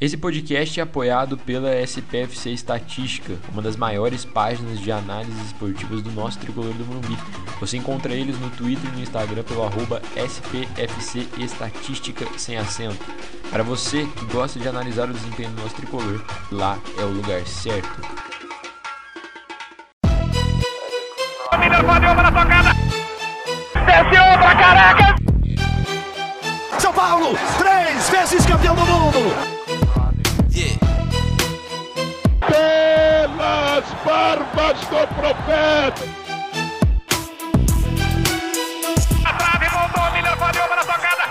Esse podcast é apoiado pela SPFC Estatística, uma das maiores páginas de análises esportivas do nosso tricolor do Morumbi. Você encontra eles no Twitter e no Instagram pelo arroba SPFC Estatística sem acento. Para você que gosta de analisar o desempenho do nosso tricolor, lá é o lugar certo. Miller tocada. Desceu pra careca. São Paulo, três vezes campeão do mundo. Barbas do profeta. A trave voltou, Miller pode uma na tocada.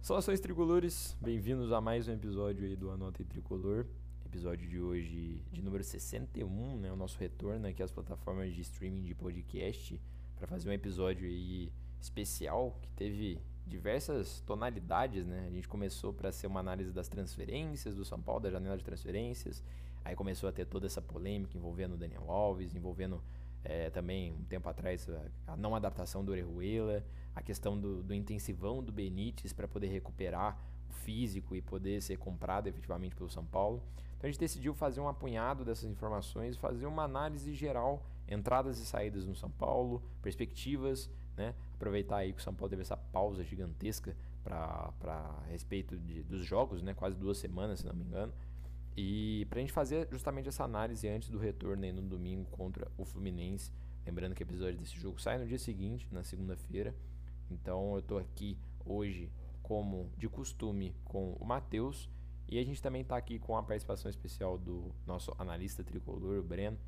Saudações tricolores, bem-vindos a mais um episódio aí do Anota e Tricolor. Episódio de hoje de número 61, né? O nosso retorno aqui às plataformas de streaming de podcast para fazer um episódio aí especial que teve diversas tonalidades, né? A gente começou para ser uma análise das transferências do São Paulo, da janela de transferências. Aí começou a ter toda essa polêmica envolvendo o Daniel Alves, envolvendo é, também um tempo atrás a, não adaptação do Orejuela, a questão do, do intensivão do Benítez para poder recuperar o físico e poder ser comprado efetivamente pelo São Paulo. Então a gente decidiu fazer um apunhado dessas informações, fazer uma análise geral, entradas e saídas no São Paulo, perspectivas, né? Aproveitar aí que o São Paulo teve essa pausa gigantesca para respeito de, dos jogos, né? Quase duas semanas, se não me engano. E para a gente fazer justamente essa análise antes do retorno aí no domingo contra o Fluminense. Lembrando que o episódio desse jogo sai no dia seguinte, na segunda-feira. Então eu estou aqui hoje, como de costume, com o Matheus. E a gente também está aqui com a participação especial do nosso analista tricolor, o Breno.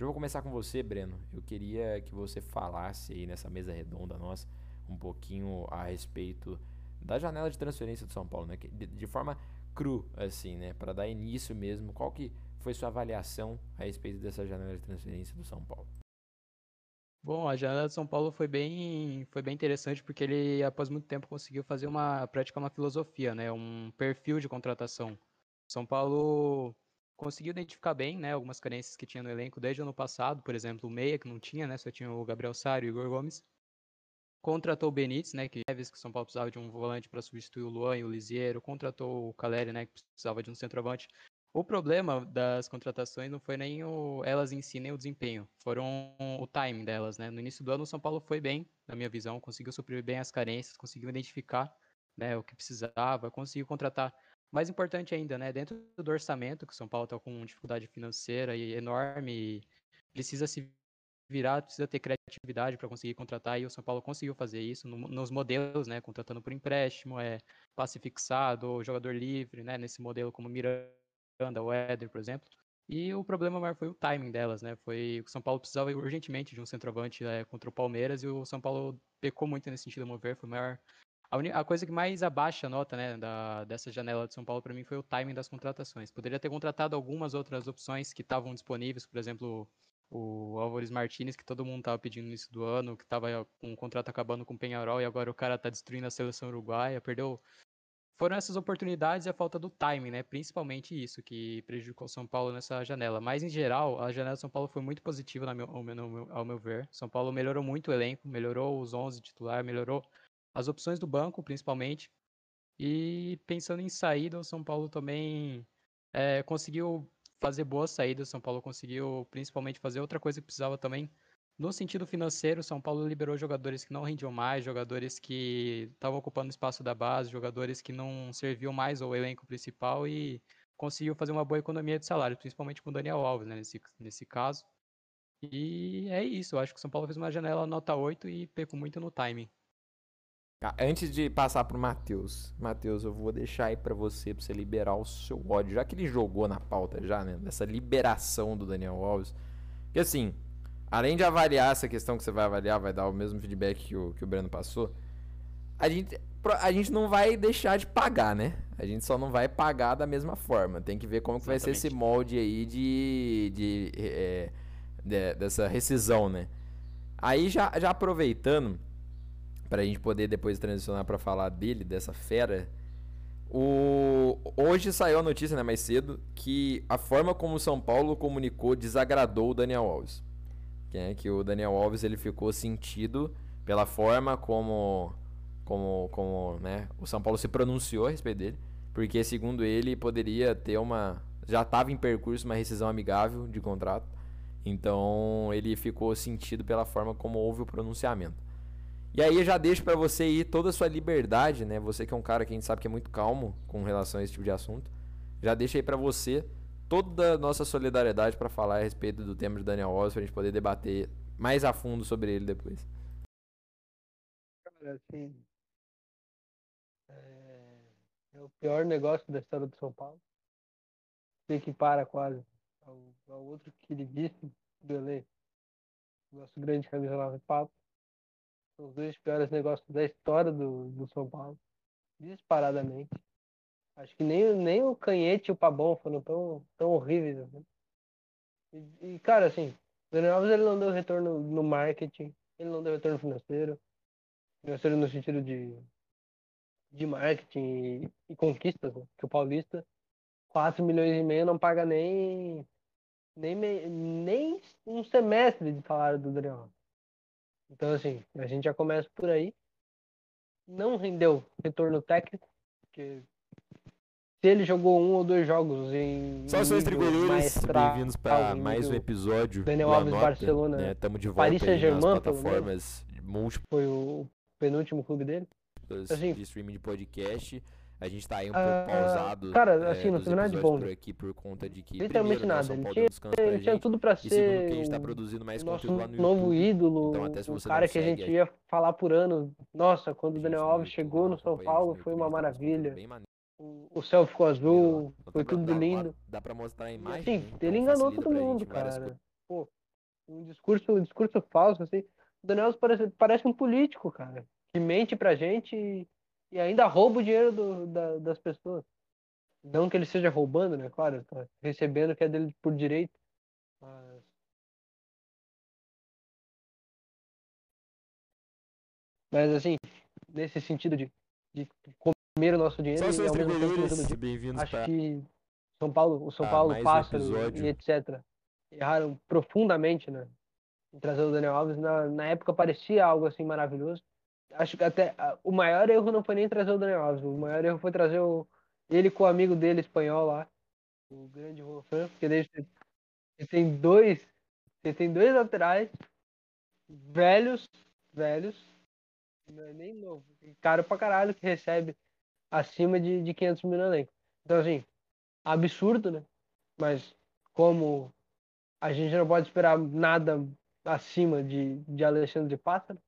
Já vou começar com você, Breno. Eu queria que você falasse aí nessa mesa redonda nossa um pouquinho a respeito da janela de transferência do São Paulo, né? De, de forma cru, assim, né? Para dar início mesmo, qual que foi sua avaliação a respeito dessa janela de transferência do São Paulo? Bom, a janela de São Paulo foi bem, foi bem interessante porque ele, após muito tempo, conseguiu fazer uma praticar uma filosofia, né? Um perfil de contratação. São Paulo conseguiu identificar bem, né, algumas carências que tinha no elenco desde o ano passado, por exemplo, o meia que não tinha, né, só tinha o Gabriel Sário e o Igor Gomes. Contratou o Benítez, né, que é que São Paulo precisava de um volante para substituir o Luan e o Lisieiro, contratou o Caleri, né, que precisava de um centroavante. O problema das contratações não foi nem o, elas em si, nem o desempenho, foram o timing delas, né? No início do ano o São Paulo foi bem, na minha visão, conseguiu suprir bem as carências, conseguiu identificar, né, o que precisava, conseguiu contratar mais importante ainda, né? Dentro do orçamento, que o São Paulo está com dificuldade financeira e enorme, precisa se virar, precisa ter criatividade para conseguir contratar, e o São Paulo conseguiu fazer isso no, nos modelos, né? Contratando por empréstimo, é, passe fixado, jogador livre, né? Nesse modelo como Miranda, o Éder, por exemplo. E o problema maior foi o timing delas, né? Foi o São Paulo precisava urgentemente de um centroavante é, contra o Palmeiras e o São Paulo pecou muito nesse sentido, a mover, foi o maior a, a, coisa que mais abaixa a nota né, da, dessa janela de São Paulo para mim foi o timing das contratações. Poderia ter contratado algumas outras opções que estavam disponíveis, por exemplo, o Álvares Martinez, que todo mundo estava pedindo no início do ano, que estava com o contrato acabando com o Penharol e agora o cara está destruindo a seleção uruguaia, perdeu. Foram essas oportunidades e a falta do timing, né? Principalmente isso que prejudicou São Paulo nessa janela. Mas em geral, a janela de São Paulo foi muito positiva meu, ao, meu, ao meu ver. São Paulo melhorou muito o elenco, melhorou os 11 titular, melhorou as opções do banco, principalmente. E pensando em saída, o São Paulo também é, conseguiu fazer boas saídas. O São Paulo conseguiu, principalmente, fazer outra coisa que precisava também. No sentido financeiro, o São Paulo liberou jogadores que não rendiam mais, jogadores que estavam ocupando espaço da base, jogadores que não serviam mais ao elenco principal e conseguiu fazer uma boa economia de salário, principalmente com o Daniel Alves, né, nesse, nesse caso. E é isso, eu acho que o São Paulo fez uma janela nota 8 e pecou muito no timing. Antes de passar pro Matheus, Matheus, eu vou deixar aí para você, pra você liberar o seu ódio, já que ele jogou na pauta já, né, dessa liberação do Daniel Alves. Porque assim, além de avaliar essa questão que você vai avaliar, vai dar o mesmo feedback que o, que o Breno passou, a gente, a gente não vai deixar de pagar, né? A gente só não vai pagar da mesma forma. Tem que ver como que vai ser esse molde aí de, de, é, de, dessa rescisão, né? Aí já, já aproveitando para a gente poder depois transicionar para falar dele, dessa fera. O... Hoje saiu a notícia, né, mais cedo, que a forma como o São Paulo comunicou desagradou o Daniel Alves. Que, é, que o Daniel Alves ele ficou sentido pela forma como, como, como né, o São Paulo se pronunciou a respeito dele, porque segundo ele poderia ter uma, já estava em percurso uma rescisão amigável de contrato, então ele ficou sentido pela forma como houve o pronunciamento. E aí eu já deixo para você ir toda a sua liberdade, né? Você que é um cara que a gente sabe que é muito calmo com relação a esse tipo de assunto. Já deixo aí para você toda a nossa solidariedade para falar a respeito do tema de Daniel Alves, pra gente poder debater mais a fundo sobre ele depois. Cara, assim, é, é o pior negócio da história do São Paulo. Se equipara quase ao, ao outro queridíssimo do Elê, nosso grande camisa 9 papo. Os dois piores negócios da história do, do São Paulo, disparadamente. Acho que nem, nem o Canhete e o Pabon foram tão, tão horríveis. Assim. E, e, cara, assim, o Daniel Alves ele não deu retorno no marketing, ele não deu retorno financeiro, financeiro no sentido de, de marketing e, e conquistas, né? que o Paulista, 4 milhões e meio não paga nem, nem, nem um semestre de salário do Daniel Alves. Então, assim, a gente já começa por aí. Não rendeu retorno técnico, porque se ele jogou um ou dois jogos em. Seus tricolores, bem-vindos para mais um episódio. Daniel Alves Nota, Barcelona. Né? Tamo de volta Paris Saint-Germain, plataformas múltiplas. Foi o penúltimo clube dele. Assim, de streaming de podcast. A gente tá aí um pouco uh, pausado. Cara, é, assim, não teve nada de bom. Por aqui por conta de que. Literalmente primeiro, nada. Ele tinha, ele tinha tudo pra ser. Segundo, que a gente tá produzindo mais nosso conteúdo lá no novo YouTube. ídolo. Então, até se você o cara que a gente ia falar por anos. Nossa, quando o Daniel no Alves YouTube, chegou no São Paulo, no foi uma tá maravilha. conteúdos bem maneiro. O, céu ficou azul, Então, foi tudo lindo. Dá pra mostrar a E, imagem. assim, né? Então ele enganou facilita todo mundo, cara. Pô, um discurso, um discurso falso, assim. O Daniel Alves parece, parece um político, cara. Que mente pra gente e, e ainda rouba o dinheiro do- da- das pessoas. Não que ele esteja roubando, né? Claro, tá recebendo o que é dele por direito. Mas. Mas assim, nesse sentido de, de comer o nosso dinheiro Só e ao mesmo tempo bem-vindos acho pra que São Paulo, o São Ah, Paulo, episódio. e etc. erraram profundamente, né? Em trazer o Daniel Alves. Na, na época parecia algo assim maravilhoso. Acho que até o maior erro não foi nem trazer o Daniel Alves. O maior erro foi trazer o, ele com o amigo dele espanhol lá, o grande Juan porque você tem dois, tem dois laterais velhos, velhos, não é nem novo, caro pra caralho que recebe acima de, de 500 mil elenco. Então, assim, absurdo, né? Mas como a gente não pode esperar nada acima de, de Alexandre de Pássaro,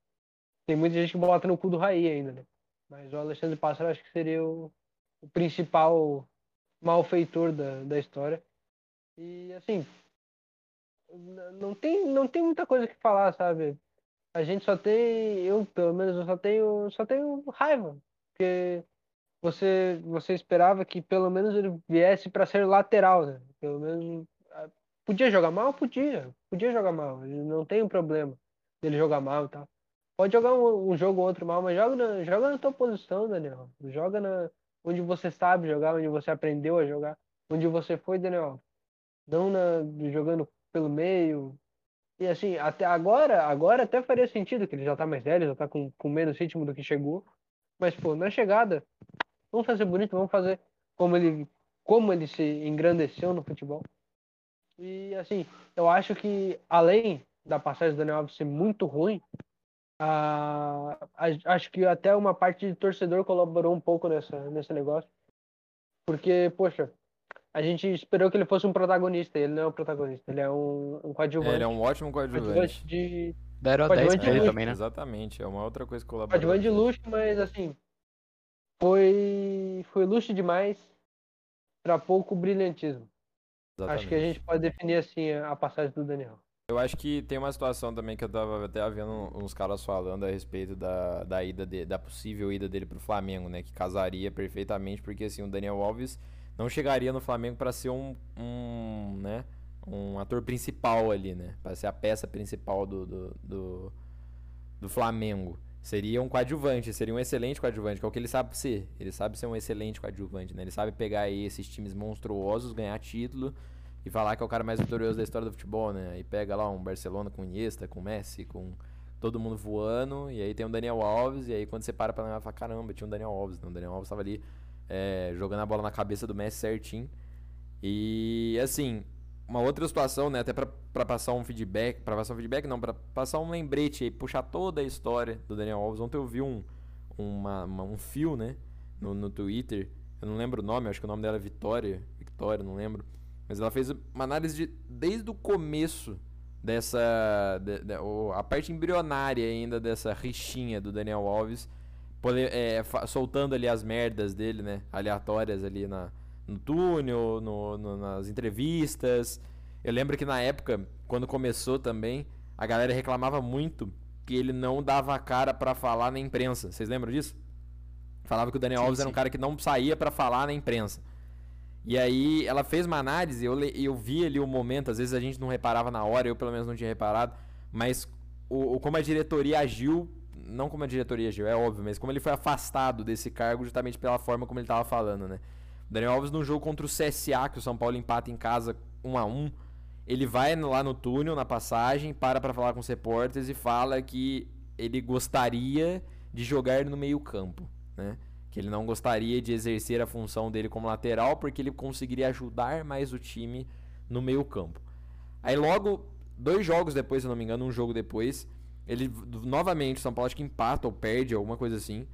tem muita gente que bota no cu do Raí ainda, né? Mas o Alexandre Pássaro acho que seria o, o principal malfeitor da, da história. E, assim, não tem, não tem muita coisa que falar, sabe? A gente só tem, eu pelo menos eu só tenho, só tenho raiva, porque você, você esperava que pelo menos ele viesse para ser lateral, né? Pelo menos podia jogar mal, podia, podia jogar mal, não tem um problema dele jogar mal e tal. Pode jogar um, um jogo ou outro mal, mas joga na, joga na tua posição, Daniel. Joga na onde você sabe jogar, onde você aprendeu a jogar, onde você foi, Daniel. Não na, jogando pelo meio. E assim, até agora, agora até faria sentido que ele já tá mais velho, já tá com, com menos ritmo do que chegou. Mas, pô, na chegada, vamos fazer bonito, vamos fazer como ele, como ele se engrandeceu no futebol. E assim, eu acho que além da passagem do Daniel Alves ser muito ruim, a, a- acho que até uma parte de torcedor colaborou um pouco nessa, nesse negócio. Porque, poxa, a gente esperou que ele fosse um protagonista, ele não é um protagonista, ele é um, um coadjuvante. Ele é um ótimo coadjuvante coadjuvante. de, Deram Pode 10 manter pra ele também, né? Exatamente, é uma outra coisa que colabora. coadjuvante de luxo, mas assim, foi, foi luxo demais para pouco brilhantismo. Acho que a gente pode definir assim a passagem do Daniel. Eu acho que tem uma situação também que eu tava até vendo uns caras falando a respeito da, da ida de- da possível ida dele pro Flamengo, né? Que casaria perfeitamente, porque assim, o Daniel Alves não chegaria no Flamengo pra ser um, um, né? Um ator principal ali, né? Pra ser a peça principal do, do, do, do Flamengo. Seria um coadjuvante, seria um excelente coadjuvante, que é o que ele sabe ser. Ele sabe ser um excelente coadjuvante, né? Ele sabe pegar aí esses times monstruosos, ganhar título e falar que é o cara mais vitorioso da história do futebol, né? E pega lá um Barcelona com Iniesta, com Messi, com, todo mundo voando, e aí tem o Daniel Alves, e aí quando você para pra lembrar, fala, caramba, tinha um Daniel Alves, né? O Daniel Alves tava ali é, jogando a bola na cabeça do Messi certinho. E assim, uma outra situação, né, até pra passar um feedback, pra passar um feedback não, pra passar um lembrete aí, puxar toda a história do Daniel Alves. Ontem eu vi um, uma, uma- um fio, né, no, no Twitter, eu não lembro o nome, acho que o nome dela é Vitória, Victória, não lembro. Mas ela fez uma análise de, desde o começo dessa. de- de- a parte embrionária ainda dessa rixinha do Daniel Alves, pole- é, soltando ali as merdas dele, né? Aleatórias ali na, no túnel, no, no- nas entrevistas. Eu lembro que na época, quando começou também, a galera reclamava muito que ele não dava a cara pra falar na imprensa. Vocês lembram disso? Falava que o Daniel Sim, Alves era um sim. cara que não saía pra falar na imprensa. E aí ela fez uma análise, eu, eu vi ali o momento, às vezes a gente não reparava na hora, eu pelo menos não tinha reparado, mas o, o- como a diretoria agiu, não como a diretoria agiu, é óbvio, mas como ele foi afastado desse cargo justamente pela forma como ele tava falando, né? O Daniel Alves num jogo contra o CSA, que o São Paulo empata em casa 1 a 1 ele vai lá no túnel, na passagem, para pra falar com os repórteres e fala que ele gostaria de jogar no meio campo, né? Que ele não gostaria de exercer a função dele como lateral porque ele conseguiria ajudar mais o time no meio campo. Aí logo, dois jogos depois, se não me engano, um jogo depois, ele novamente, o São Paulo acho que empata ou perde, alguma coisa assim.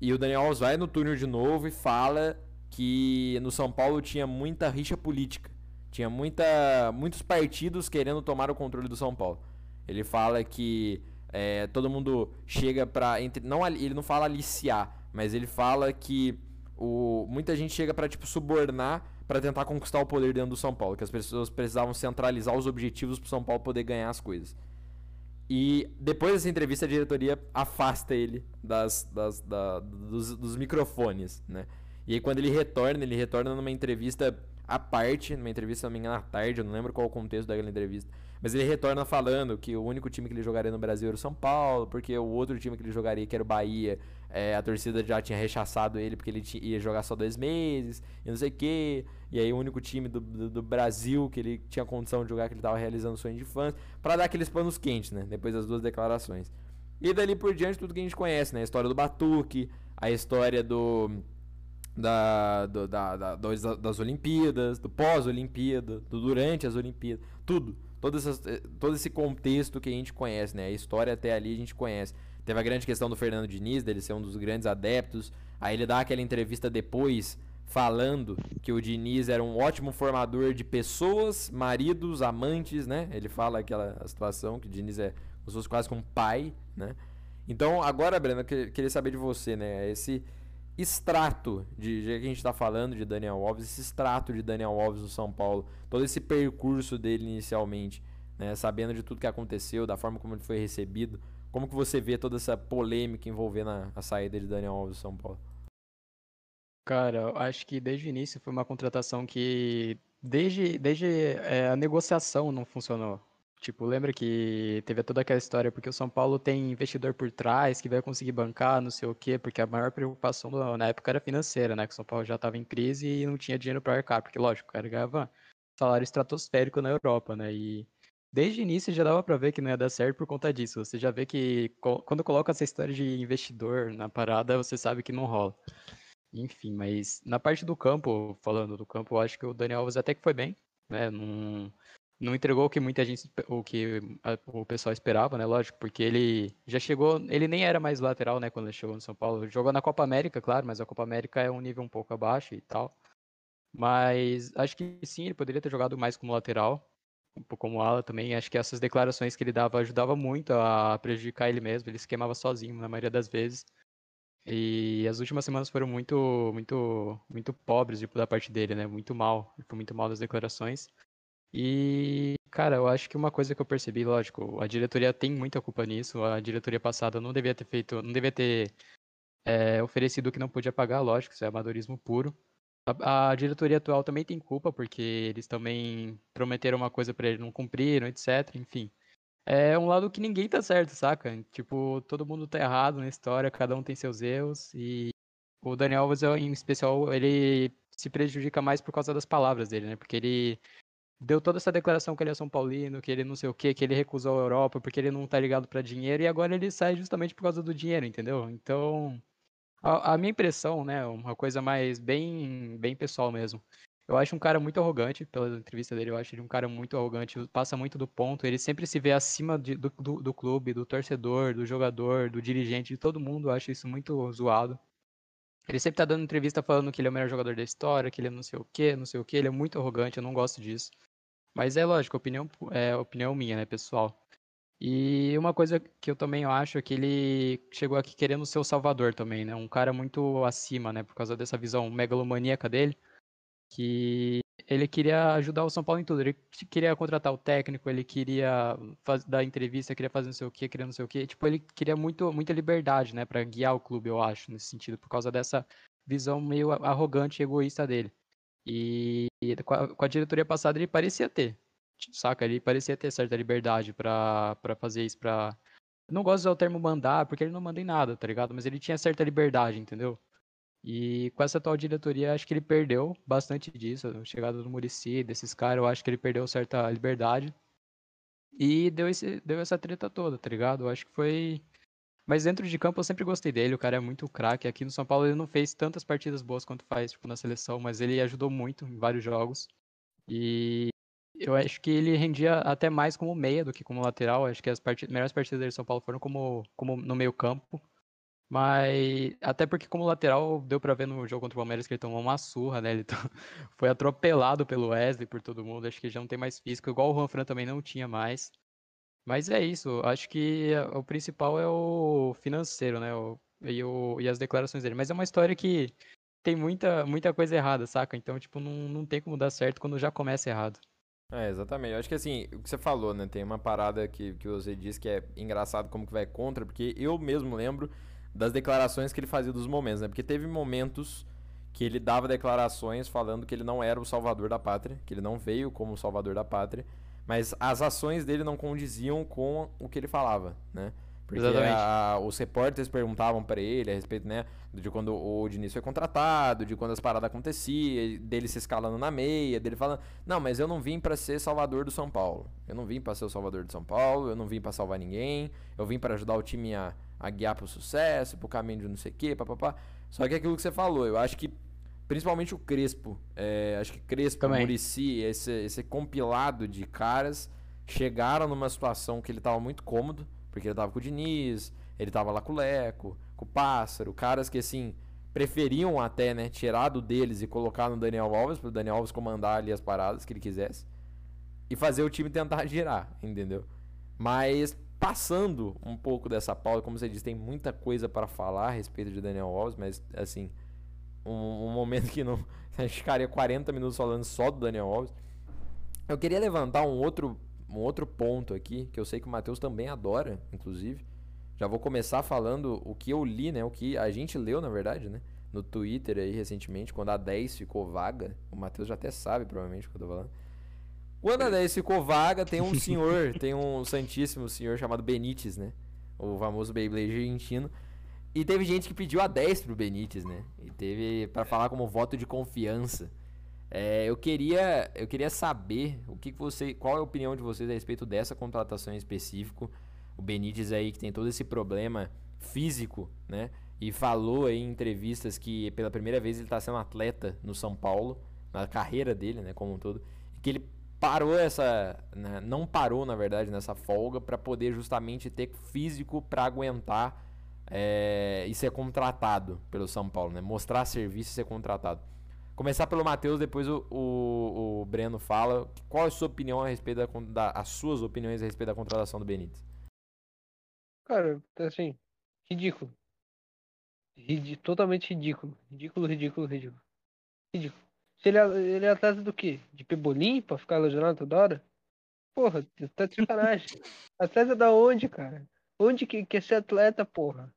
E o Daniel Alves vai no túnel de novo e fala que no São Paulo tinha muita rixa política. Tinha muita, muitos partidos querendo tomar o controle do São Paulo. Ele fala que é, todo mundo chega entre- Não, ele não fala aliciar, mas ele fala que o, muita gente chega pra tipo, subornar pra tentar conquistar o poder dentro do São Paulo. Que as pessoas precisavam centralizar os objetivos pro São Paulo poder ganhar as coisas. E depois dessa entrevista, a diretoria afasta ele das, das- da- dos, dos microfones, né? E aí quando ele retorna, ele retorna numa entrevista à parte, numa entrevista, se não à tarde, eu não lembro qual o contexto daquela entrevista. Mas ele retorna falando que o único time que ele jogaria no Brasil era o São Paulo, porque o outro time que ele jogaria, que era o Bahia, é, a torcida já tinha rechaçado ele porque ele ia jogar só dois meses, e não sei o quê. E aí o único time do, do, do Brasil que ele tinha condição de jogar, que ele tava realizando sonho de fãs, pra dar aqueles panos quentes, né? Depois das duas declarações. E dali por diante, tudo que a gente conhece, né? A história do Batuque, a história do. Da, do- da, da- dos- das Olimpíadas, do pós-Olimpíada, do durante as Olimpíadas, tudo. Todo, essas, eh, todo esse contexto que a gente conhece, né? A história até ali a gente conhece. Teve a grande questão do Fernando Diniz, dele ser um dos grandes adeptos. Aí ele dá aquela entrevista depois, falando que o Diniz era um ótimo formador de pessoas, maridos, amantes, né? Ele fala aquela situação que o Diniz é quase como pai, né? Então, agora, Breno, eu que- queria saber de você, né? Esse extrato de, já que a gente tá falando de Daniel Alves, esse extrato de Daniel Alves no São Paulo, todo esse percurso dele inicialmente, né? Sabendo de tudo que aconteceu, da forma como ele foi recebido, como que você vê toda essa polêmica envolvendo a, a saída de Daniel Alves do São Paulo? Cara, acho que desde o início foi uma contratação que, desde, desde é, a negociação não funcionou. Tipo, lembra que teve toda aquela história, porque o São Paulo tem investidor por trás, que vai conseguir bancar, não sei o quê, porque a maior preocupação na época era financeira, né? Que o São Paulo já estava em crise e não tinha dinheiro para arcar, porque, lógico, o cara ganhava salário estratosférico na Europa, né? E desde o início já dava para ver que não ia dar certo por conta disso. Você já vê que quando coloca essa história de investidor na parada, você sabe que não rola. Enfim, mas na parte do campo, falando do campo, eu acho que o Daniel Alves até que foi bem, né? Não, não entregou o que muita gente, o que a- o pessoal esperava, né? Lógico, porque ele já chegou, ele nem era mais lateral, né? Quando ele chegou no São Paulo. Jogou na Copa América, claro, mas a Copa América é um nível um pouco abaixo e tal. Mas acho que sim, ele poderia ter jogado mais como lateral, pouco como ala também. Acho que essas declarações que ele dava ajudava muito a prejudicar ele mesmo. Ele se queimava sozinho na maioria das vezes. E as últimas semanas foram muito, muito, muito pobres tipo, da parte dele, né? Muito mal. Foi muito mal nas declarações. E, cara, eu acho que uma coisa que eu percebi, lógico, a diretoria tem muita culpa nisso. A diretoria passada não devia ter feito, não devia ter é, oferecido o que não podia pagar, lógico, isso é amadorismo puro. A, diretoria atual também tem culpa, porque eles também prometeram uma coisa pra ele, não cumpriram, etc. Enfim. É um lado que ninguém tá certo, saca? Tipo, todo mundo tá errado na história, cada um tem seus erros. E o Daniel Alves, em especial, ele se prejudica mais por causa das palavras dele, né? Porque ele deu toda essa declaração que ele é São Paulino, que ele não sei o quê, que ele recusou a Europa porque ele não tá ligado pra dinheiro, e agora ele sai justamente por causa do dinheiro, entendeu? Então, a, a minha impressão, né, uma coisa mais bem, bem pessoal mesmo. Eu acho um cara muito arrogante, pela entrevista dele, eu acho ele um cara muito arrogante, passa muito do ponto, ele sempre se vê acima de, do, do, do clube, do torcedor, do jogador, do dirigente, de todo mundo, eu acho isso muito zoado. Ele sempre tá dando entrevista falando que ele é o melhor jogador da história, que ele é não sei o que, não sei o que, ele é muito arrogante, eu não gosto disso. Mas é lógico, opinião, é opinião minha, né, pessoal? E uma coisa que eu também acho é que ele chegou aqui querendo ser o salvador também, né? Um cara muito acima, né? Por causa dessa visão megalomaníaca dele, que ele queria ajudar o São Paulo em tudo. Ele queria contratar o técnico, ele queria dar entrevista, queria fazer não sei o que, queria não sei o que. Tipo, ele queria muito, muita liberdade, né? Pra guiar o clube, eu acho, nesse sentido, por causa dessa visão meio arrogante e egoísta dele. E, com a diretoria passada ele parecia ter, saca? Ele parecia ter certa liberdade para fazer isso, pra... não gosto de usar o termo mandar, porque ele não manda em nada, tá ligado? Mas ele tinha certa liberdade, entendeu? E com essa atual diretoria, acho que ele perdeu bastante disso. A chegada do Murici, desses caras, eu acho que ele perdeu certa liberdade. E deu, esse, deu essa treta toda, tá ligado? Eu acho que foi. Mas dentro de campo eu sempre gostei dele, o cara é muito craque. Aqui no São Paulo ele não fez tantas partidas boas quanto faz tipo, na seleção, mas ele ajudou muito em vários jogos. E eu acho que ele rendia até mais como meia do que como lateral. Acho que as part... melhores partidas dele em São Paulo foram como, como no meio campo. Mas até porque como lateral deu para ver no jogo contra o Palmeiras que ele tomou uma surra, né? Ele foi atropelado pelo Wesley por todo mundo. Acho que já não tem mais físico, igual o Juan Fran também não tinha mais. Mas é isso. Acho que o principal é o financeiro, né? O, e, o, e as declarações dele. Mas é uma história que tem muita, muita coisa errada, saca? Então, tipo, não, não tem como dar certo quando já começa errado. É, exatamente. Eu acho que assim, o que você falou, né? Tem uma parada que, que você disse que é engraçado como que vai contra, porque eu mesmo lembro das declarações que ele fazia dos momentos, né? Porque teve momentos que ele dava declarações falando que ele não era o salvador da pátria, que ele não veio como o salvador da pátria, mas as ações dele não condiziam com o que ele falava, né? Porque a, os repórteres perguntavam para ele a respeito, né, de quando o Diniz foi contratado, de quando as paradas aconteciam, dele se escalando na meia, dele falando: "Não, mas eu não vim para ser salvador do São Paulo. Eu não vim para ser o salvador do São Paulo, eu não vim para salvar ninguém, eu vim para ajudar o time a a guiar pro sucesso, pro caminho de não sei o quê, papapá. Só que é aquilo que você falou, eu acho que principalmente o Crespo, é, acho que Crespo, Também. Murici, esse, esse compilado de caras chegaram numa situação que ele tava muito cômodo, porque ele tava com o Diniz, ele tava lá com o Leco, com o Pássaro, caras que assim preferiam até, né, tirar do deles e colocar no Daniel Alves, pro Daniel Alves comandar ali as paradas que ele quisesse e fazer o time tentar girar, entendeu? Mas passando um pouco dessa pauta, como você disse, tem muita coisa para falar a respeito de Daniel Alves, mas assim, um, um, momento que não. A gente ficaria 40 minutos falando só do Daniel Alves. Eu queria levantar um outro, um outro ponto aqui, que eu sei que o Matheus também adora, inclusive. Já vou começar falando o que eu li, né? O que a gente leu, na verdade, né? No Twitter aí recentemente, quando a 10 ficou vaga. O Matheus já até sabe, provavelmente, o que eu tô falando. Quando a 10 ficou vaga, tem um senhor, tem um santíssimo senhor chamado Benítez, né? O famoso Beyblade argentino. E teve gente que pediu a 10 pro Benítez, né? E teve para falar como voto de confiança. É, eu queria eu queria saber o que, você, qual é a opinião de vocês a respeito dessa contratação em específico. O Benítez aí que tem todo esse problema físico, né? E falou aí em entrevistas que pela primeira vez ele está sendo atleta no São Paulo, na carreira dele, né, como um todo, que ele parou essa, né, não parou na verdade nessa folga para poder justamente ter físico para aguentar é, e ser contratado pelo São Paulo, né? Mostrar serviço e ser contratado. Começar pelo Matheus, depois o, o, o, Breno fala. Qual é a sua opinião a respeito da, da, as suas opiniões a respeito da contratação do Benítez? Cara, assim, ridículo. Rid, totalmente ridículo. Ridículo, ridículo, ridículo. Ridículo. Se ele, é, ele é atleta do quê? De pebolim pra ficar lesionado toda hora? Porra, tá de sacanagem. atleta da onde, cara? Onde que quer ser atleta, porra?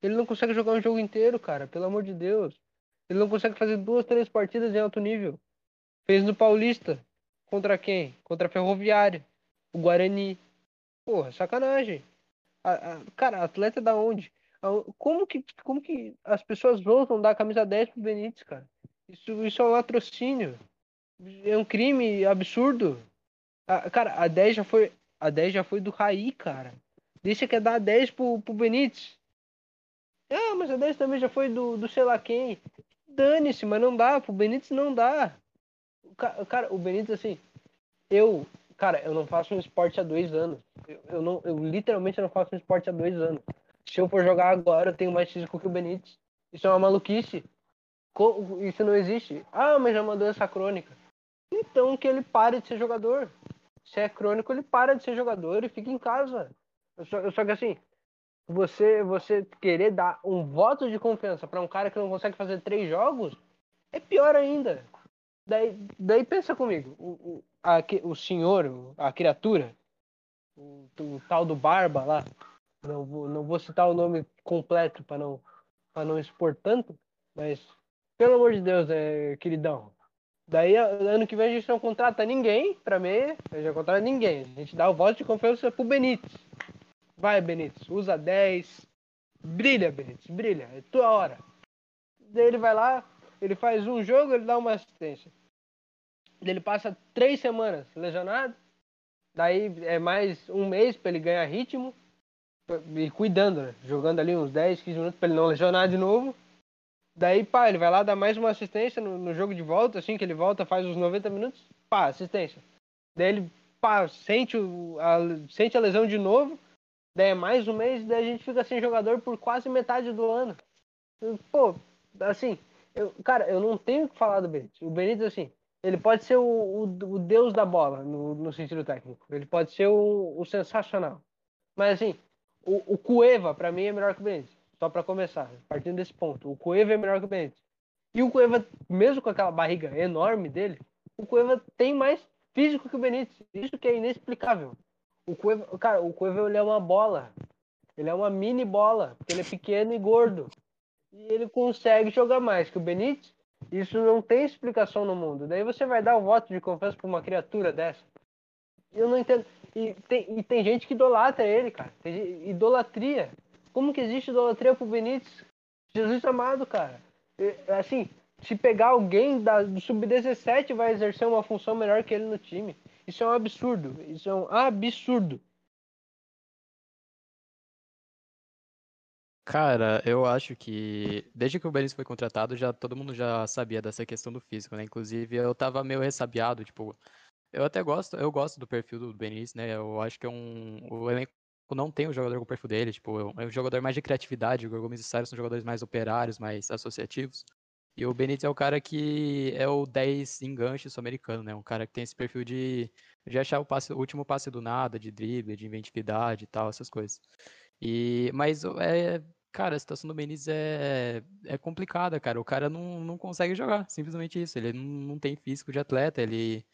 Ele não consegue jogar um jogo inteiro, cara, pelo amor de Deus. Ele não consegue fazer duas, três partidas em alto nível. Fez no Paulista. Contra quem? Contra a Ferroviária. O Guarani. Porra, sacanagem. A, a, cara, atleta da onde? Como que, como que as pessoas ousam dar a camisa 10 pro Benítez, cara? Isso, isso é um latrocínio. É um crime absurdo. A- cara, a 10 já foi. A 10 já foi do Raí, cara. Deixa que é dar 10 pro, pro Benítez. Ah, mas a 10 também já foi do, do sei lá quem. Dane-se, mas não dá. Pro Benítez não dá. O ca- Cara, o Benítez, assim. Eu. Cara, eu não faço um esporte há dois anos. Eu, eu não, eu literalmente não faço um esporte há dois anos. Se eu for jogar agora, eu tenho mais físico que o Benítez. Isso é uma maluquice. Isso não existe. Ah, mas já mandou essa crônica. Então que ele pare de ser jogador. Se é crônico, ele para de ser jogador e fica em casa. Eu só, eu só que assim, você, você querer dar um voto de confiança para um cara que não consegue fazer três jogos é pior ainda. Daí, daí pensa comigo, o, o, a, o senhor, a criatura, o, o tal do Barba lá, não vou, não vou citar o nome completo para não, pra não expor tanto, mas pelo amor de Deus, é, queridão, Daí, ano que vem, a gente não contrata ninguém pra mim. A gente não contrata ninguém. A gente dá o voto de confiança pro Benítez. Vai, Benítez. Usa 10. Brilha, Benítez. Brilha. É tua hora. Daí ele vai lá, ele faz um jogo, ele dá uma assistência. Daí ele passa três semanas lesionado. Daí é mais um mês pra ele ganhar ritmo. E cuidando, né? Jogando ali uns 10, 15 minutos pra ele não lesionar de novo. Daí, pá, ele vai lá dar mais uma assistência no, no jogo de volta, assim que ele volta, faz os 90 minutos, pá, assistência. Daí ele, pá, sente, o, a, sente a lesão de novo, daí é mais um mês, daí a gente fica sem jogador por quase metade do ano. Pô, assim, eu, cara, eu não tenho o que falar do Benítez. O Benítez, assim, ele pode ser o, o, o deus da bola, no, no sentido técnico. Ele pode ser o, o sensacional. Mas, assim, o, o Cueva, pra mim, é melhor que o Benítez. Só pra começar, partindo desse ponto. O Cueva é melhor que o Benítez. E o Cueva, mesmo com aquela barriga enorme dele, o Cueva tem mais físico que o Benítez. Isso que é inexplicável. O Cueva, cara, o Cueva ele é uma bola. Ele é uma mini bola, porque ele é pequeno e gordo. E ele consegue jogar mais que o Benítez. Isso não tem explicação no mundo. Daí você vai dar o voto de confiança pra uma criatura dessa. Eu não entendo. E tem, e tem gente que idolatra ele, cara. Tem idolatria. Como que existe idolatria pro Benítez? Jesus amado, cara. E, Assim, se pegar alguém da, do Sub-17 vai exercer uma função melhor que ele no time. Isso é um absurdo. Isso é um absurdo. Cara, eu acho que desde que o Benítez foi contratado, já todo mundo já sabia dessa questão do físico, né? Inclusive, eu tava meio ressabiado, tipo, eu até gosto, eu gosto do perfil do Benítez, né? Eu acho que é um o elenco não tem um jogador com o perfil dele, tipo, é um jogador mais de criatividade, o Gomes e Sário são jogadores mais operários, mais associativos. E o Benítez é o cara que é o 10 enganche sul-americano, né? Um cara que tem esse perfil de, de achar o, passe, o último passe do nada, de drible, de inventividade e tal, essas coisas. E, mas é, cara, a situação do Benítez é, é complicada, cara. O cara não, não consegue jogar, simplesmente isso. Ele não, não tem físico de atleta, ele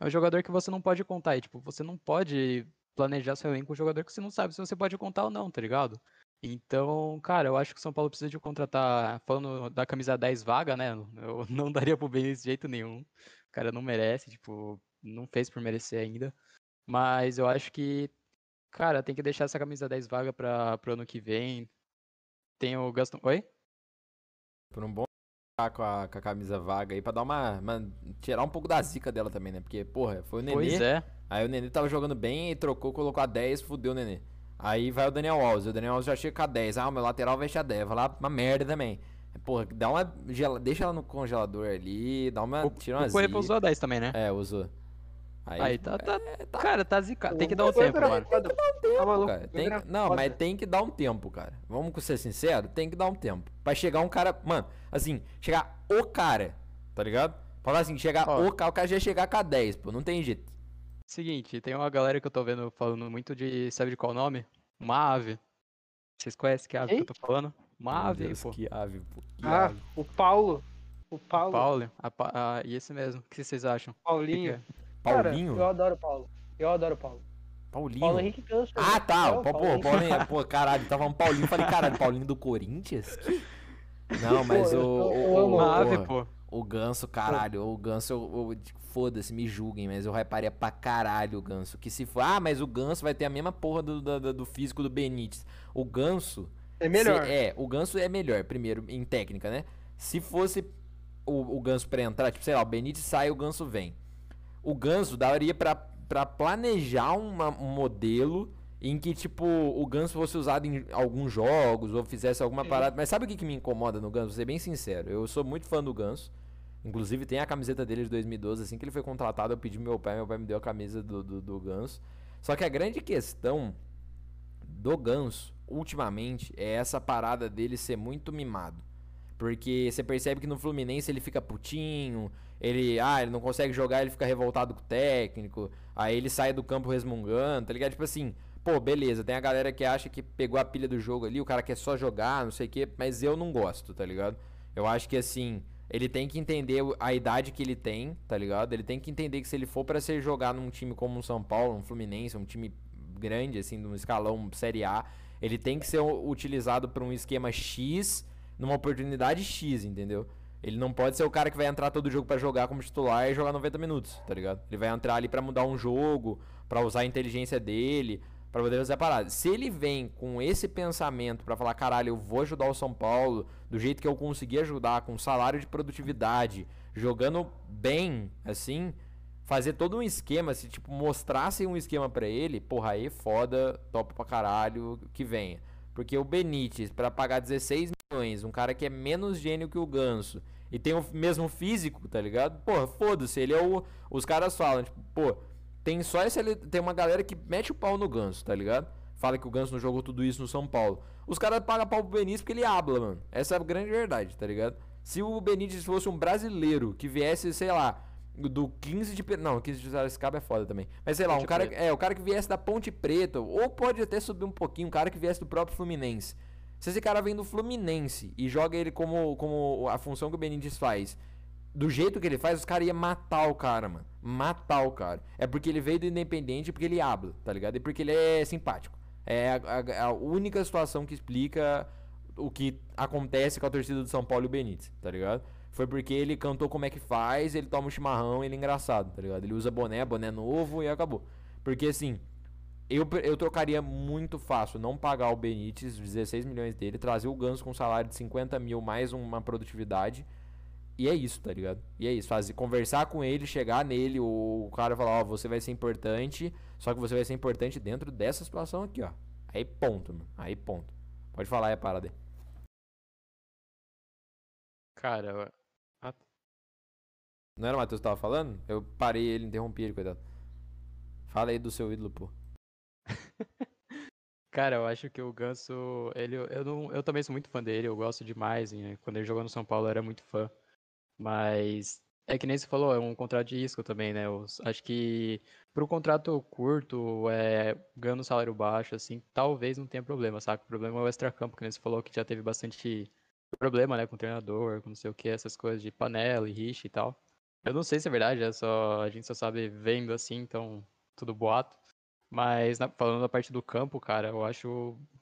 é um jogador que você não pode contar. E, tipo, você não pode planejar seu elenco com um jogador que você não sabe se você pode contar ou não, tá ligado? Então, cara, eu acho que o São Paulo precisa de contratar, falando da camisa 10 vaga, né? Eu não daria pro Benítez de jeito nenhum. O cara não merece, tipo, não fez por merecer ainda. Mas eu acho que, cara, tem que deixar essa camisa 10 vaga para pro ano que vem. Tem o Gaston. Oi? Por um bom ficar com a, com a camisa vaga aí pra dar uma, uma- tirar um pouco da zica dela também, né? Porque, porra, foi o Nenê. Pois é. Aí o Nenê tava jogando bem e trocou, colocou a 10, fudeu o Nenê. Aí vai o Daniel Alves, o Daniel Alves já chega com a 10. Ah, o meu lateral veste a 10. Vai lá, uma merda também. Porra, dá uma. gela- Deixa ela no congelador ali, dá uma. O, tira uma o usou a 10 também, né? É, usou. Aí, Aí tá, tá, é, tá Cara, tá zicado. Tem que dar um tempo, era mano. foda. Tá maluco? cara. O Tem- Cueva era não, mas tem que dar um tempo, cara. Vamos ser sinceros, tem que dar um tempo. Pra chegar um cara, mano, assim, chegar o cara, tá ligado? Falar assim, chegar Ó. o cara, o cara já ia chegar com a 10, pô, não tem jeito. Seguinte, tem uma galera que eu tô vendo falando muito de. Sabe de qual nome? Uma ave. Vocês conhecem que ave que Quem? eu tô falando? Uma Meu ave, Deus, pô. que ave, pô. Que Ah, ave. o Paulo. O Paulo. Paulo. A, pa- ah, e esse mesmo. O que vocês acham? Paulinho. Que que Cara, Paulinho? eu adoro o Paulo. Eu adoro o Paulo. Paulinho. Paulo Henrique Ganso. Ah, tá. É, O, pô, pô, Paulinho, pô, caralho, tava um Paulinho. Falei, caralho, Paulinho do Corinthians? Não, mas Pô, o. o- o- Uma ave, pô. O Ganso, caralho, o Ganso, eu, eu- foda-se, me julguem, mas eu hyparia pra caralho o Ganso. Que se for, ah, mas o Ganso vai ter a mesma porra do, do, do- do físico do Benítez. O Ganso. É melhor. se- é, o Ganso é melhor, primeiro, em técnica, né? Se fosse o, o Ganso pra entrar, tipo, sei lá, o Benítez sai o Ganso vem. O Ganso daria pra, pra planejar uma- um modelo em que, tipo, o Ganso fosse usado em alguns jogos ou fizesse alguma parada. Mas sabe o que, que me incomoda no Ganso? Vou ser bem sincero. Eu sou muito fã do Ganso. Inclusive tem a camiseta dele de 2012. Assim que ele foi contratado, eu pedi meu pai, meu pai me deu a camisa do, do, do Ganso. Só que a grande questão do Ganso, ultimamente, é essa parada dele ser muito mimado. Porque você percebe que no Fluminense ele fica putinho, ele, ah, ele não consegue jogar, ele fica revoltado com o técnico, aí ele sai do campo resmungando, tá ligado? Tipo assim, pô, beleza, tem a galera que acha que pegou a pilha do jogo ali, o cara quer só jogar, não sei o quê, mas eu não gosto, tá ligado? Eu acho que assim, ele tem que entender a idade que ele tem, tá ligado? Ele tem que entender que se ele for pra ser jogar num time como um São Paulo, um Fluminense, um time grande, assim, num escalão Série A, ele tem que ser utilizado pra um esquema X, numa oportunidade X, entendeu? Ele não pode ser o cara que vai entrar todo jogo pra jogar como titular e jogar 90 minutos, tá ligado? Ele vai entrar ali pra mudar um jogo, pra usar a inteligência dele, pra poder fazer a parada. Se ele vem com esse pensamento pra falar, caralho, eu vou ajudar o São Paulo do jeito que eu consegui ajudar, com salário de produtividade, jogando bem, assim, fazer todo um esquema, se tipo mostrassem um esquema pra ele, porra, aí foda, top pra caralho, que venha. Porque o Benítez, pra pagar 16 milhões, um cara que é menos gênio que o Ganso, e tem o mesmo físico, tá ligado? Porra, foda-se, ele é o. Os caras falam, tipo, pô, tem só esse. ali- Tem uma galera que mete o pau no Ganso, tá ligado? Fala que o Ganso não jogou tudo isso no São Paulo. Os caras pagam pau pro Benítez porque ele habla, mano. Essa é a grande verdade, tá ligado? Se o Benítez fosse um brasileiro que viesse, sei lá, do 15 de. Não, 15 de Sorocaba é foda também. Mas sei lá, um cara. Preta. É, o cara que viesse da Ponte Preta, ou pode até subir um pouquinho, um cara que viesse do próprio Fluminense. Se esse cara vem do Fluminense e joga ele como, como a função que o Benítez faz, do jeito que ele faz, os caras iam matar o cara, mano. Matar o cara. É porque ele veio do Independente porque ele habla, tá ligado? E porque ele é simpático. É a, a- a única situação que explica o que acontece com a torcida do São Paulo e o Benítez, tá ligado? Foi porque ele cantou como é que faz, ele toma um chimarrão, ele é engraçado, tá ligado? Ele usa boné, boné novo e acabou. Porque assim, eu, eu trocaria muito fácil não pagar o Benítez, 16 milhões dele, trazer o Ganso com um salário de 50 mil mais uma produtividade. E é isso, tá ligado? E é isso, fazer, conversar com ele, chegar nele, o, cara falar, ó, você vai ser importante, só que você vai ser importante dentro dessa situação aqui, ó. Aí ponto, mano. Aí ponto. Pode falar aí a parada aí. Cara, ah, Não era o Matheus que tava falando? Eu parei ele, interrompi ele, coitado. Fala aí do seu ídolo, pô. Cara, eu acho que o Ganso, ele, eu, não, eu também sou muito fã dele, eu gosto demais. né? Quando ele jogou no São Paulo, eu era muito fã. Mas é que nem você falou, é um contrato de risco também, né? Eu acho que para contrato curto, é, ganhando salário baixo, assim, talvez não tenha problema, saca? O problema é o extracampo, que nem você falou, que já teve bastante problema, né, com o treinador, com não sei o que, essas coisas de panela e rixa e tal. Eu não sei se é verdade, é só, a gente só sabe vendo assim, então tudo boato. Mas na- falando da parte do campo, cara, eu acho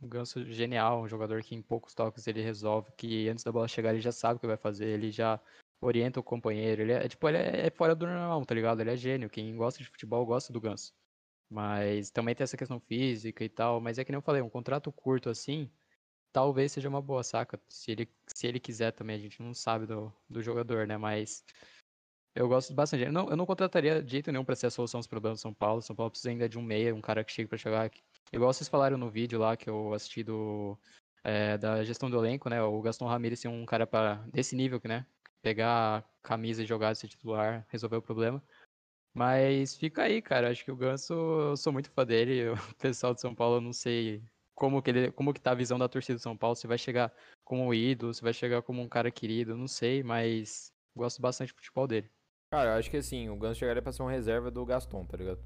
o Ganso genial, um jogador que em poucos toques ele resolve, que antes da bola chegar ele já sabe o que vai fazer, ele já orienta o companheiro, ele é, tipo, ele é é fora do normal, tá ligado? Ele é gênio, quem gosta de futebol gosta do Ganso. Mas também tem essa questão física e tal, mas é que nem eu falei, um contrato curto assim, talvez seja uma boa saca, se ele, se ele quiser também, a gente não sabe do, do jogador, né, mas eu gosto bastante. Eu não, eu não contrataria de jeito nenhum pra ser a solução dos problemas do São Paulo. São Paulo precisa ainda de um meia, um cara que chegue pra jogar. aqui. Igual vocês falaram no vídeo lá que eu assisti do, é, da gestão do elenco, né? O Gaston Ramirez ser um cara pra, desse nível, né? Pegar a camisa e jogar, ser titular, resolver o problema. Mas fica aí, cara. Acho que o Ganso, eu sou muito fã dele. O pessoal de São Paulo, eu não sei como que, ele, como que tá a visão da torcida do São Paulo. Se vai chegar como um ídolo, se vai chegar como um cara querido, não sei, mas gosto bastante do futebol dele. Cara, eu acho que assim, o Ganso chegaria pra ser uma reserva do Gaston, tá ligado?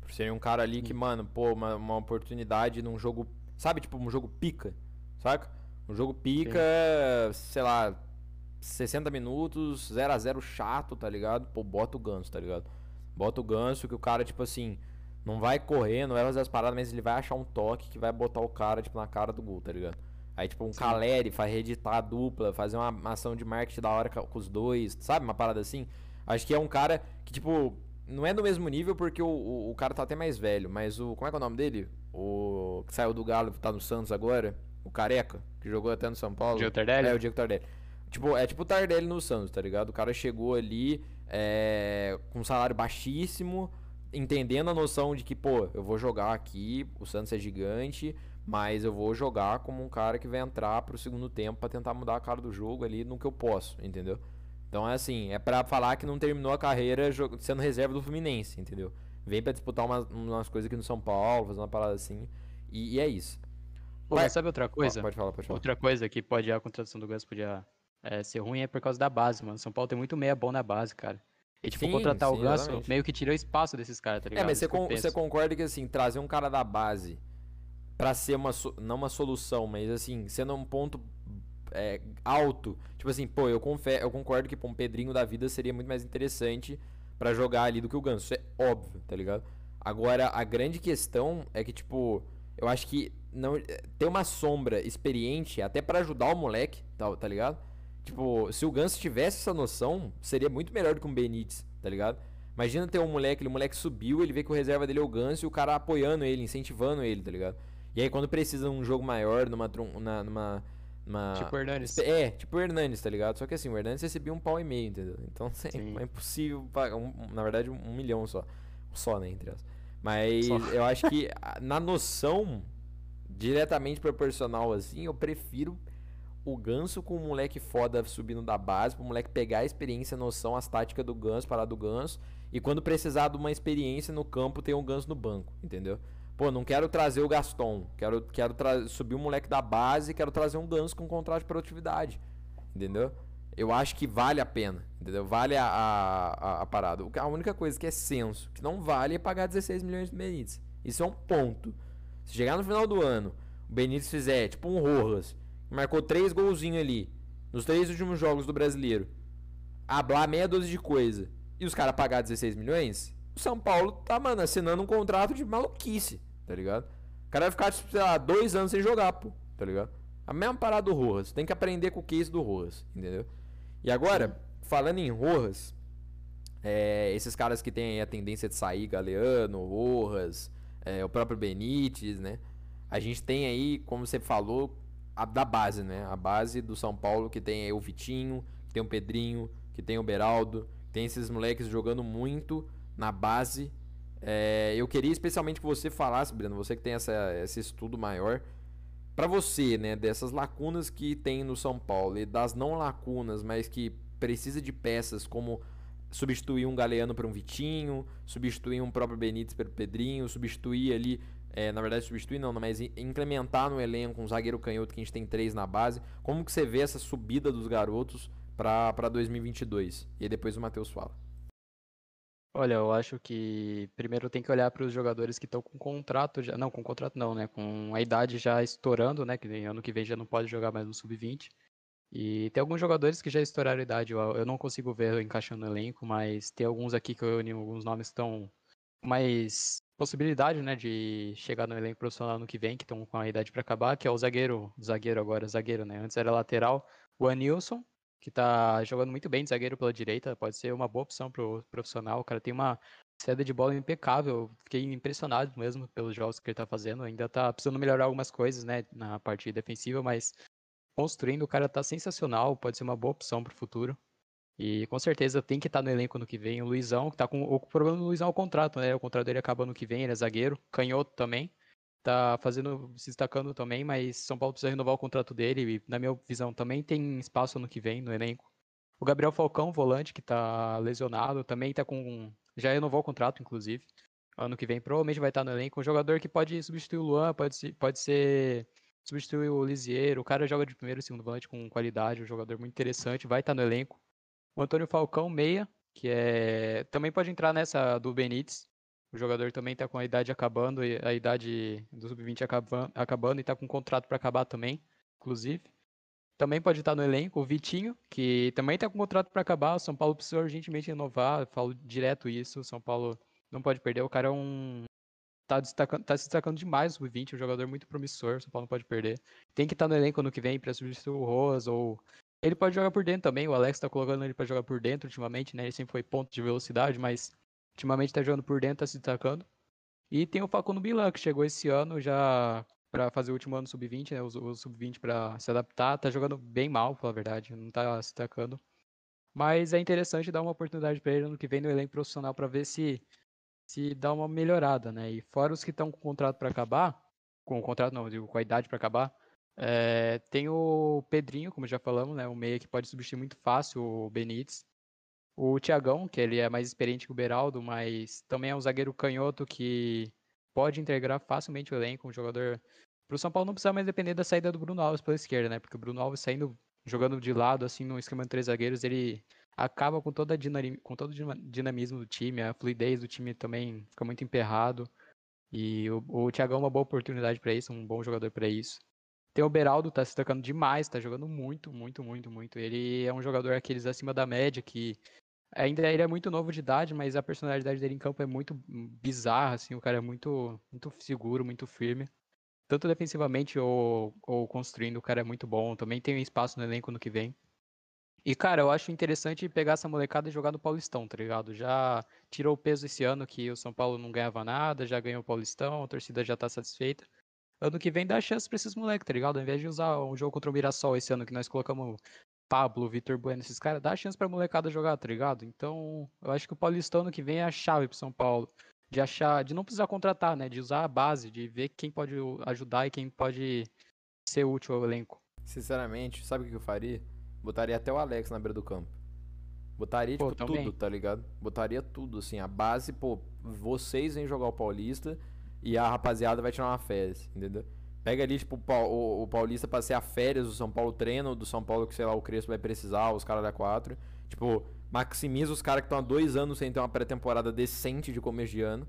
Por ser um cara ali que, mano, pô, uma, uma oportunidade num jogo. Sabe, tipo, um jogo pica, saca? Um jogo pica, sei lá, 60 minutos, 0 a 0 chato, tá ligado? Pô, bota o Ganso, tá ligado? Bota o Ganso que o cara, tipo assim, não vai correr, não vai fazer as paradas, mas ele vai achar um toque que vai botar o cara, tipo, na cara do gol, tá ligado? Aí, tipo, um Caleri, faz reeditar a dupla, fazer uma, ação de marketing da hora com com os dois, sabe? Uma parada assim. Acho que é um cara que, tipo, não é do mesmo nível porque o, o, o cara tá até mais velho, mas o. Como é que é o nome dele? O. Que saiu do Galo, tá no Santos agora? O Careca, que jogou até no São Paulo. Diego Tardelli? É, o Diego Tardelli. Tipo, é tipo o Tardelli no Santos, tá ligado? O cara chegou ali é, com um salário baixíssimo, entendendo a noção de que, pô, eu vou jogar aqui, o Santos é gigante, mas eu vou jogar como um cara que vai entrar pro segundo tempo pra tentar mudar a cara do jogo ali no que eu posso, entendeu? Então é assim, é pra falar que não terminou a carreira sendo reserva do Fluminense, entendeu? Vem pra disputar umas, umas coisas aqui no São Paulo, fazer uma parada assim, e, e é isso. Pô, Vai- sabe outra coisa? Pode falar, pode falar. Outra coisa que pode a contratação do Ganso podia é, ser ruim é por causa da base, mano. São Paulo tem muito meia bom na base, cara. E tipo, Sim, contratar sim, o Ganso exatamente. meio que tirou espaço desses caras, tá É, ligado? mas você, con- você concorda que assim, trazer um cara da base pra ser uma so- não uma solução, mas assim, sendo um ponto é, alto, tipo assim, pô, eu, eu concordo que pô, um Pedrinho da vida seria muito mais interessante pra jogar ali do que o Ganso, isso é óbvio, tá ligado? Agora, a grande questão é que, tipo, eu acho que não ter uma sombra experiente até pra ajudar o moleque, tá, tá ligado? Tipo, se o Ganso tivesse essa noção, seria muito melhor do que um Benítez, tá ligado? Imagina ter um moleque, ele, o moleque subiu, ele vê que o reserva dele é o Ganso e o cara apoiando ele, incentivando ele, tá ligado? E aí quando precisa de um jogo maior, numa numa numa Tipo o Hernanes. É, tipo o Hernandes, tá ligado? Só que assim, o Hernandes recebia um pau e meio, entendeu? Então assim, Sim. é impossível pagar, um- na verdade, um, milhão só. Só, né, entre as. Mas Só. eu acho que na noção diretamente proporcional assim, eu prefiro o Ganso com o moleque foda subindo da base, pro moleque pegar a experiência, a noção, as táticas do Ganso, parar do Ganso, e quando precisar de uma experiência no campo, ter um Ganso no banco, entendeu? Pô, não quero trazer o Gaston, quero, quero subir o moleque da base, quero trazer um Ganso com contrato de produtividade, entendeu? Eu acho que vale a pena, entendeu? Vale a, a, a- parada. A única coisa que é senso, que não vale é pagar 16 milhões de Benítez. Isso é um ponto. Se chegar no final do ano, o Benítez fizer tipo um Rojas, marcou três golzinhos ali, nos três últimos jogos do brasileiro, hablar meia dúzia de coisa, e os caras pagar 16 milhões, o São Paulo tá, mano, assinando um contrato de maluquice, tá ligado? O cara vai ficar, tipo, sei lá, dois anos sem jogar, pô, tá ligado? A mesma parada do Rojas. Tem que aprender com o case do Rojas, entendeu? E agora, falando em Rojas, é, esses caras que têm a tendência de sair, Galeano, Rojas, é, o próprio Benítez, né? A gente tem aí, como você falou, a da base, né? A base do São Paulo, que tem o Vitinho, que tem o Pedrinho, que tem o Beraldo, tem esses moleques jogando muito na base. É, eu queria especialmente que você falasse, Breno, você que tem essa, esse estudo maior, Pra você, né, dessas lacunas que tem no São Paulo e das não lacunas, mas que precisa de peças como substituir um Galeano por um Vitinho, substituir um próprio Benítez pelo Pedrinho, substituir ali, é, na verdade substituir não, mas i- implementar no elenco um zagueiro canhoto que a gente tem três na base. Como que você vê essa subida dos garotos pra 2022? E aí depois o Matheus fala. Olha, eu acho que primeiro tem que olhar para os jogadores que estão com contrato já, não, com contrato não, né, com a idade já estourando, né, que ano que vem já não pode jogar mais no sub-20. E tem alguns jogadores que já estouraram a idade, eu, eu não consigo ver encaixando no elenco, mas tem alguns aqui que eu alguns nomes estão mais possibilidade, né, de chegar no elenco profissional ano que vem, que estão com a idade para acabar, que é o zagueiro, zagueiro agora, zagueiro, né? Antes era lateral, o Anilson, que tá jogando muito bem de zagueiro pela direita, pode ser uma boa opção pro profissional. O cara tem uma saída de bola impecável. Fiquei impressionado mesmo pelos jogos que ele tá fazendo. Ainda tá precisando melhorar algumas coisas, né, na parte defensiva, mas construindo o cara tá sensacional, pode ser uma boa opção pro futuro. E com certeza tem que estar no elenco no que vem. O Luizão, que tá com o problema do Luizão é o contrato, né? O contrato dele acaba no que vem, ele é zagueiro, canhoto também. Tá fazendo, se destacando também, mas São Paulo precisa renovar o contrato dele e, na minha visão, também tem espaço ano que vem no elenco. O Gabriel Falcão, volante, que tá lesionado, também tá com. Já renovou o contrato, inclusive. Ano que vem provavelmente vai estar no elenco. Um jogador que pode substituir o Luan, pode, pode ser. Substituir o Lisieiro. O cara joga de primeiro e segundo volante com qualidade, um jogador muito interessante, vai estar no elenco. O Antônio Falcão, meia, que é. Também pode entrar nessa do Benítez. O jogador também tá com a idade acabando, a idade do sub-20 acaba- acabando e tá com contrato para acabar também, inclusive. Também pode estar no elenco o Vitinho, que também tá com contrato para acabar. O São Paulo precisa urgentemente renovar. Eu falo direto isso. O São Paulo não pode perder. O cara é um. Tá, destacando, tá se destacando demais o sub-20, um jogador muito promissor. O São Paulo não pode perder. Tem que estar no elenco ano que vem para substituir o Roas ou. Ele pode jogar por dentro também. O Alex tá colocando ele para jogar por dentro ultimamente, né? Ele sempre foi ponto de velocidade, mas ultimamente tá jogando por dentro, tá se destacando. E tem o Facundo Bilan, que chegou esse ano, já para fazer o último ano sub-20, né? O, o sub-20 para se adaptar, tá jogando bem mal, pela verdade, não tá se destacando. Mas é interessante dar uma oportunidade para ele no que vem no elenco profissional para ver se se dá uma melhorada, né? E fora os que estão com o contrato para acabar, com o contrato não, digo, com a idade para acabar, é, tem o Pedrinho, como já falamos, né? O meia que pode substituir muito fácil o Benítez. O Thiagão, que ele é mais experiente que o Beraldo, mas também é um zagueiro canhoto que pode integrar facilmente o elenco, um jogador. Para o São Paulo não precisa mais depender da saída do Bruno Alves pela esquerda, né? Porque o Bruno Alves saindo, jogando de lado, assim, no esquema de três zagueiros, ele acaba com, toda com todo o dinamismo do time, a fluidez do time também fica muito emperrado. E o, o Thiagão é uma boa oportunidade para isso, um bom jogador para isso. Tem o Beraldo, tá se tocando demais, tá jogando muito, muito, muito, muito. Ele é um jogador aqueles acima da média, que ainda ele é muito novo de idade, mas a personalidade dele em campo é muito bizarra, assim, o cara é muito, muito seguro, muito firme. Tanto defensivamente ou, ou construindo, o cara é muito bom. Também tem espaço no elenco no que vem. E, cara, eu acho interessante pegar essa molecada e jogar no Paulistão, tá ligado? Já tirou o peso esse ano que o São Paulo não ganhava nada, já ganhou o Paulistão, a torcida já tá satisfeita. Ano que vem dá chance pra esses moleques, tá ligado? Ao invés de usar um jogo contra o Mirassol esse ano que nós colocamos Pablo, Vitor Bueno, esses caras, dá chance pra molecada jogar, tá ligado? Então, eu acho que o Paulistão ano que vem é a chave pro São Paulo. De achar, de não precisar contratar, né? De usar a base, de ver quem pode ajudar e quem pode ser útil ao elenco. Sinceramente, sabe o que eu faria? Botaria até o Alex na beira do campo. Botaria, pô, tipo, tudo, tá ligado? Botaria tudo, assim. A base, pô, vocês vêm jogar o Paulista e a rapaziada vai tirar uma férias, entendeu? Pega ali, tipo, o, Paulista pra ser a férias, o São Paulo treina, o do São Paulo que, sei lá, o Crespo vai precisar, os caras da 4. Tipo, maximiza os caras que estão há dois anos sem ter uma pré-temporada decente de começo de ano.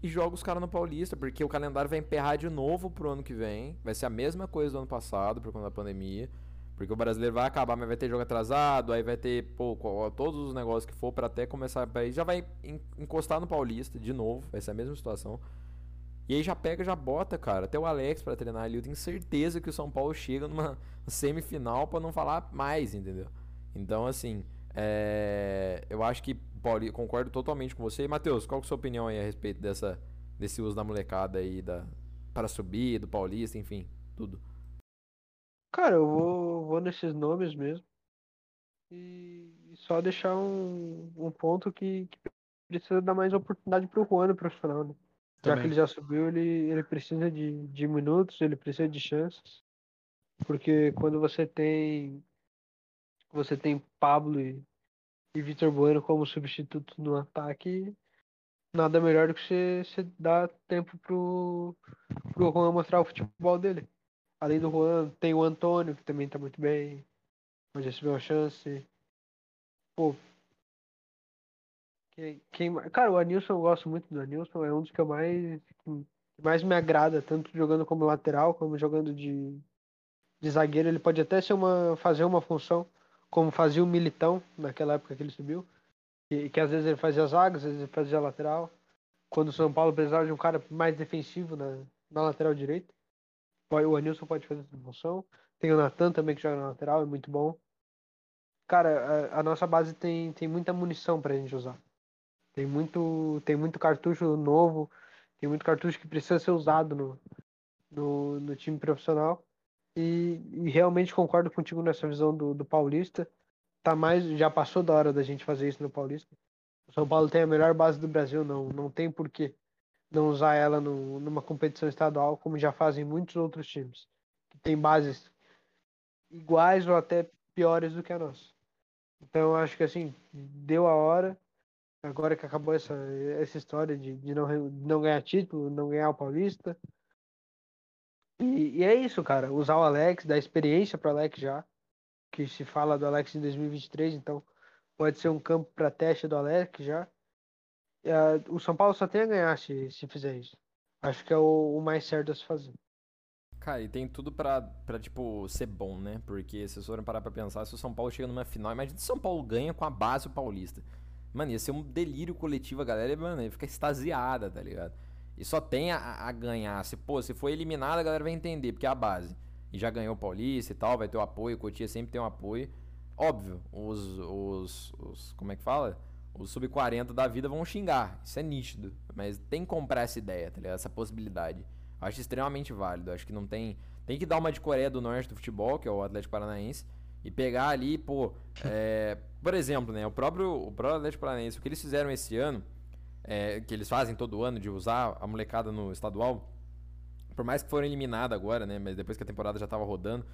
E joga os caras no Paulista, porque o calendário vai emperrar de novo pro ano que vem. Vai ser a mesma coisa do ano passado, por conta da pandemia. Porque o brasileiro vai acabar, mas vai ter jogo atrasado, aí vai ter, pô, todos os negócios que for para até começar. Aí já vai encostar no Paulista de novo, vai ser a mesma situação. E aí já pega, já bota, cara, até o Alex para treinar ali. Eu tenho certeza que o São Paulo chega numa semifinal para não falar mais, entendeu? Então, assim, é... eu acho que Pauli, concordo totalmente com você. Matheus, qual que é a sua opinião aí a respeito dessa, desse uso da molecada aí da, para subir, do Paulista, enfim, tudo? Cara, eu vou, vou nesses nomes mesmo. E só deixar um, um ponto que, que precisa dar mais oportunidade pro Juan no profissional, né? Já que ele já subiu, ele, ele precisa de, de minutos, ele precisa de chances. Porque quando você tem. Você tem Pablo e, e Vitor Bueno como substituto no ataque, nada melhor do que você, você dar tempo pro, pro Juan mostrar o futebol dele. Além do Juan, tem o Antônio, que também tá muito bem. Pode receber uma chance. Pô. Quem, quem, cara, o Anilson eu gosto muito do Anilson, é um dos que eu mais, que mais me agrada, tanto jogando como lateral, como jogando de, de zagueiro. Ele pode até ser uma, fazer uma função, como fazia o Militão naquela época que ele subiu. Que, que às vezes ele fazia zaga, às vezes ele fazia lateral. Quando o São Paulo precisava de um cara mais defensivo na, na lateral direita. O Anilson pode fazer essa função. Tem o Natan também que joga na lateral, é muito bom. Cara, a, a, nossa base tem, tem muita munição pra gente usar. Tem muito, tem muito cartucho novo, tem muito cartucho que precisa ser usado no, no, no time profissional. E, e, realmente concordo contigo nessa visão do, do Paulista. Tá mais, já passou da hora da gente fazer isso no Paulista. O São Paulo tem a melhor base do Brasil, não, não tem porquê não usar ela no, numa competição estadual, como já fazem muitos outros times, que tem bases iguais ou até piores do que a nossa. Então, acho que assim, deu a hora, agora que acabou essa, essa história de, de não, não ganhar título, não ganhar o Paulista. E, e é isso, cara, usar o Alex, dar experiência para Alex já, que se fala do Alex em 2023, então pode ser um campo para teste do Alex já o São Paulo só tem a ganhar se, se fizer isso. Acho que é o, o mais certo a se fazer. Cara, e tem tudo pra, pra, tipo, ser bom, né? Porque se vocês forem parar pra pensar, se o São Paulo chega numa final, imagina se o São Paulo ganha com a base o paulista. Mano, ia ser um delírio coletivo, a galera, mano, ia ficar extasiada, tá ligado? E só tem a, a ganhar. Se, pô, se for eliminado, a galera vai entender, porque é a base. E já ganhou o Paulista e tal, vai ter o apoio, o Cotia sempre tem um apoio. Óbvio, os, os, os. Como é que fala? os sub-40 da vida vão xingar. Isso é nítido. Mas tem que comprar essa ideia, tá ligado? Essa possibilidade. Acho extremamente válido. Acho que não tem. Tem que dar uma de Coreia do Norte do futebol, que é o Atlético Paranaense, e pegar ali, pô. É, por exemplo, né? O próprio, o próprio Atlético Paranaense, o que eles fizeram esse ano, é, que eles fazem todo ano de usar a molecada no estadual, por mais que foram eliminados agora, né? Mas depois que a temporada já tava rodando.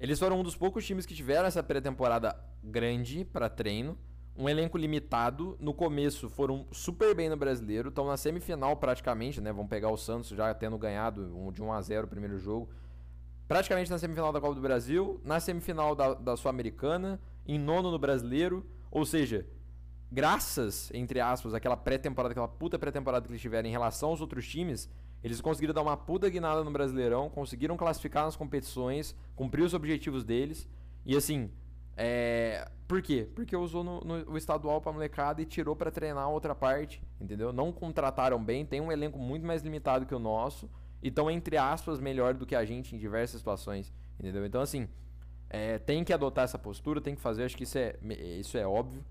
Eles foram um dos poucos times que tiveram essa pré-temporada grande para treino um elenco limitado. No começo foram super bem no brasileiro, estão na semifinal praticamente, né? Vão pegar o Santos já tendo ganhado de 1 a 0 o primeiro jogo. Praticamente na semifinal da Copa do Brasil, na semifinal da, da Sul-Americana, em nono no brasileiro. Ou seja, graças, entre aspas, àquela pré-temporada, aquela puta pré-temporada que eles tiveram em relação aos outros times, eles conseguiram dar uma puta guinada no Brasileirão, conseguiram classificar nas competições, cumprir os objetivos deles. E assim, é, por quê? Porque usou no, no, o estadual pra molecada e tirou para treinar outra parte, entendeu? Não contrataram bem, tem um elenco muito mais limitado que o nosso e estão, entre aspas, melhor do que a gente em diversas situações, entendeu? Então, assim, é, tem que adotar essa postura, tem que fazer, acho que isso é, isso é óbvio.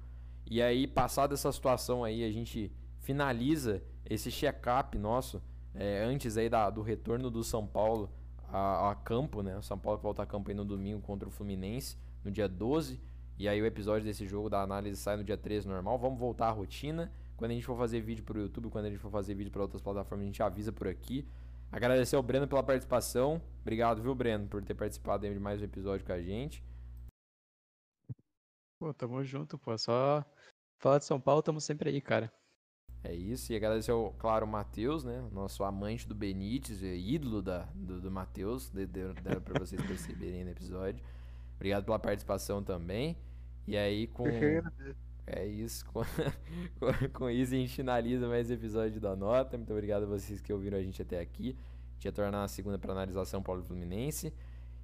E aí, passada essa situação aí, a gente finaliza esse check-up nosso é, antes aí da, do retorno do São Paulo a, a campo, né? O São Paulo volta a campo aí no domingo contra o Fluminense no dia 12. E aí o episódio desse jogo da análise sai no dia 13 normal. Vamos voltar à rotina. Quando a gente for fazer vídeo pro YouTube, quando a gente for fazer vídeo para outras plataformas, a gente avisa por aqui. Agradecer ao Breno pela participação. Obrigado, viu, Breno, por ter participado de mais um episódio com a gente. Pô, tamo junto, pô. Só falar de São Paulo, tamo sempre aí, cara. É isso. E agradecer, ao, claro, o Matheus, né? Nosso amante do Benítez, é ídolo da, do, do Matheus. Deram pra vocês perceberem no episódio. Obrigado pela participação também. E aí, com. É isso. Com, com, isso, a gente finaliza mais episódio da Nota. Muito obrigado a vocês que ouviram a gente até aqui. A gente tornar a segunda para analisar São Paulo e Fluminense.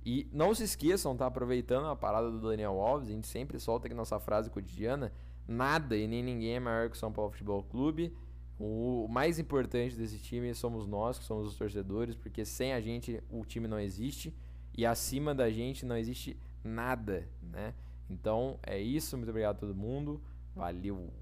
E não se esqueçam, tá? Aproveitando a parada do Daniel Alves, a gente sempre solta aqui nossa frase cotidiana: nada e nem ninguém é maior que o São Paulo Futebol Clube. O mais importante desse time somos nós, que somos os torcedores, porque sem a gente o time não existe. E acima da gente não existe nada, né? Então é isso, muito obrigado a todo mundo. Valeu!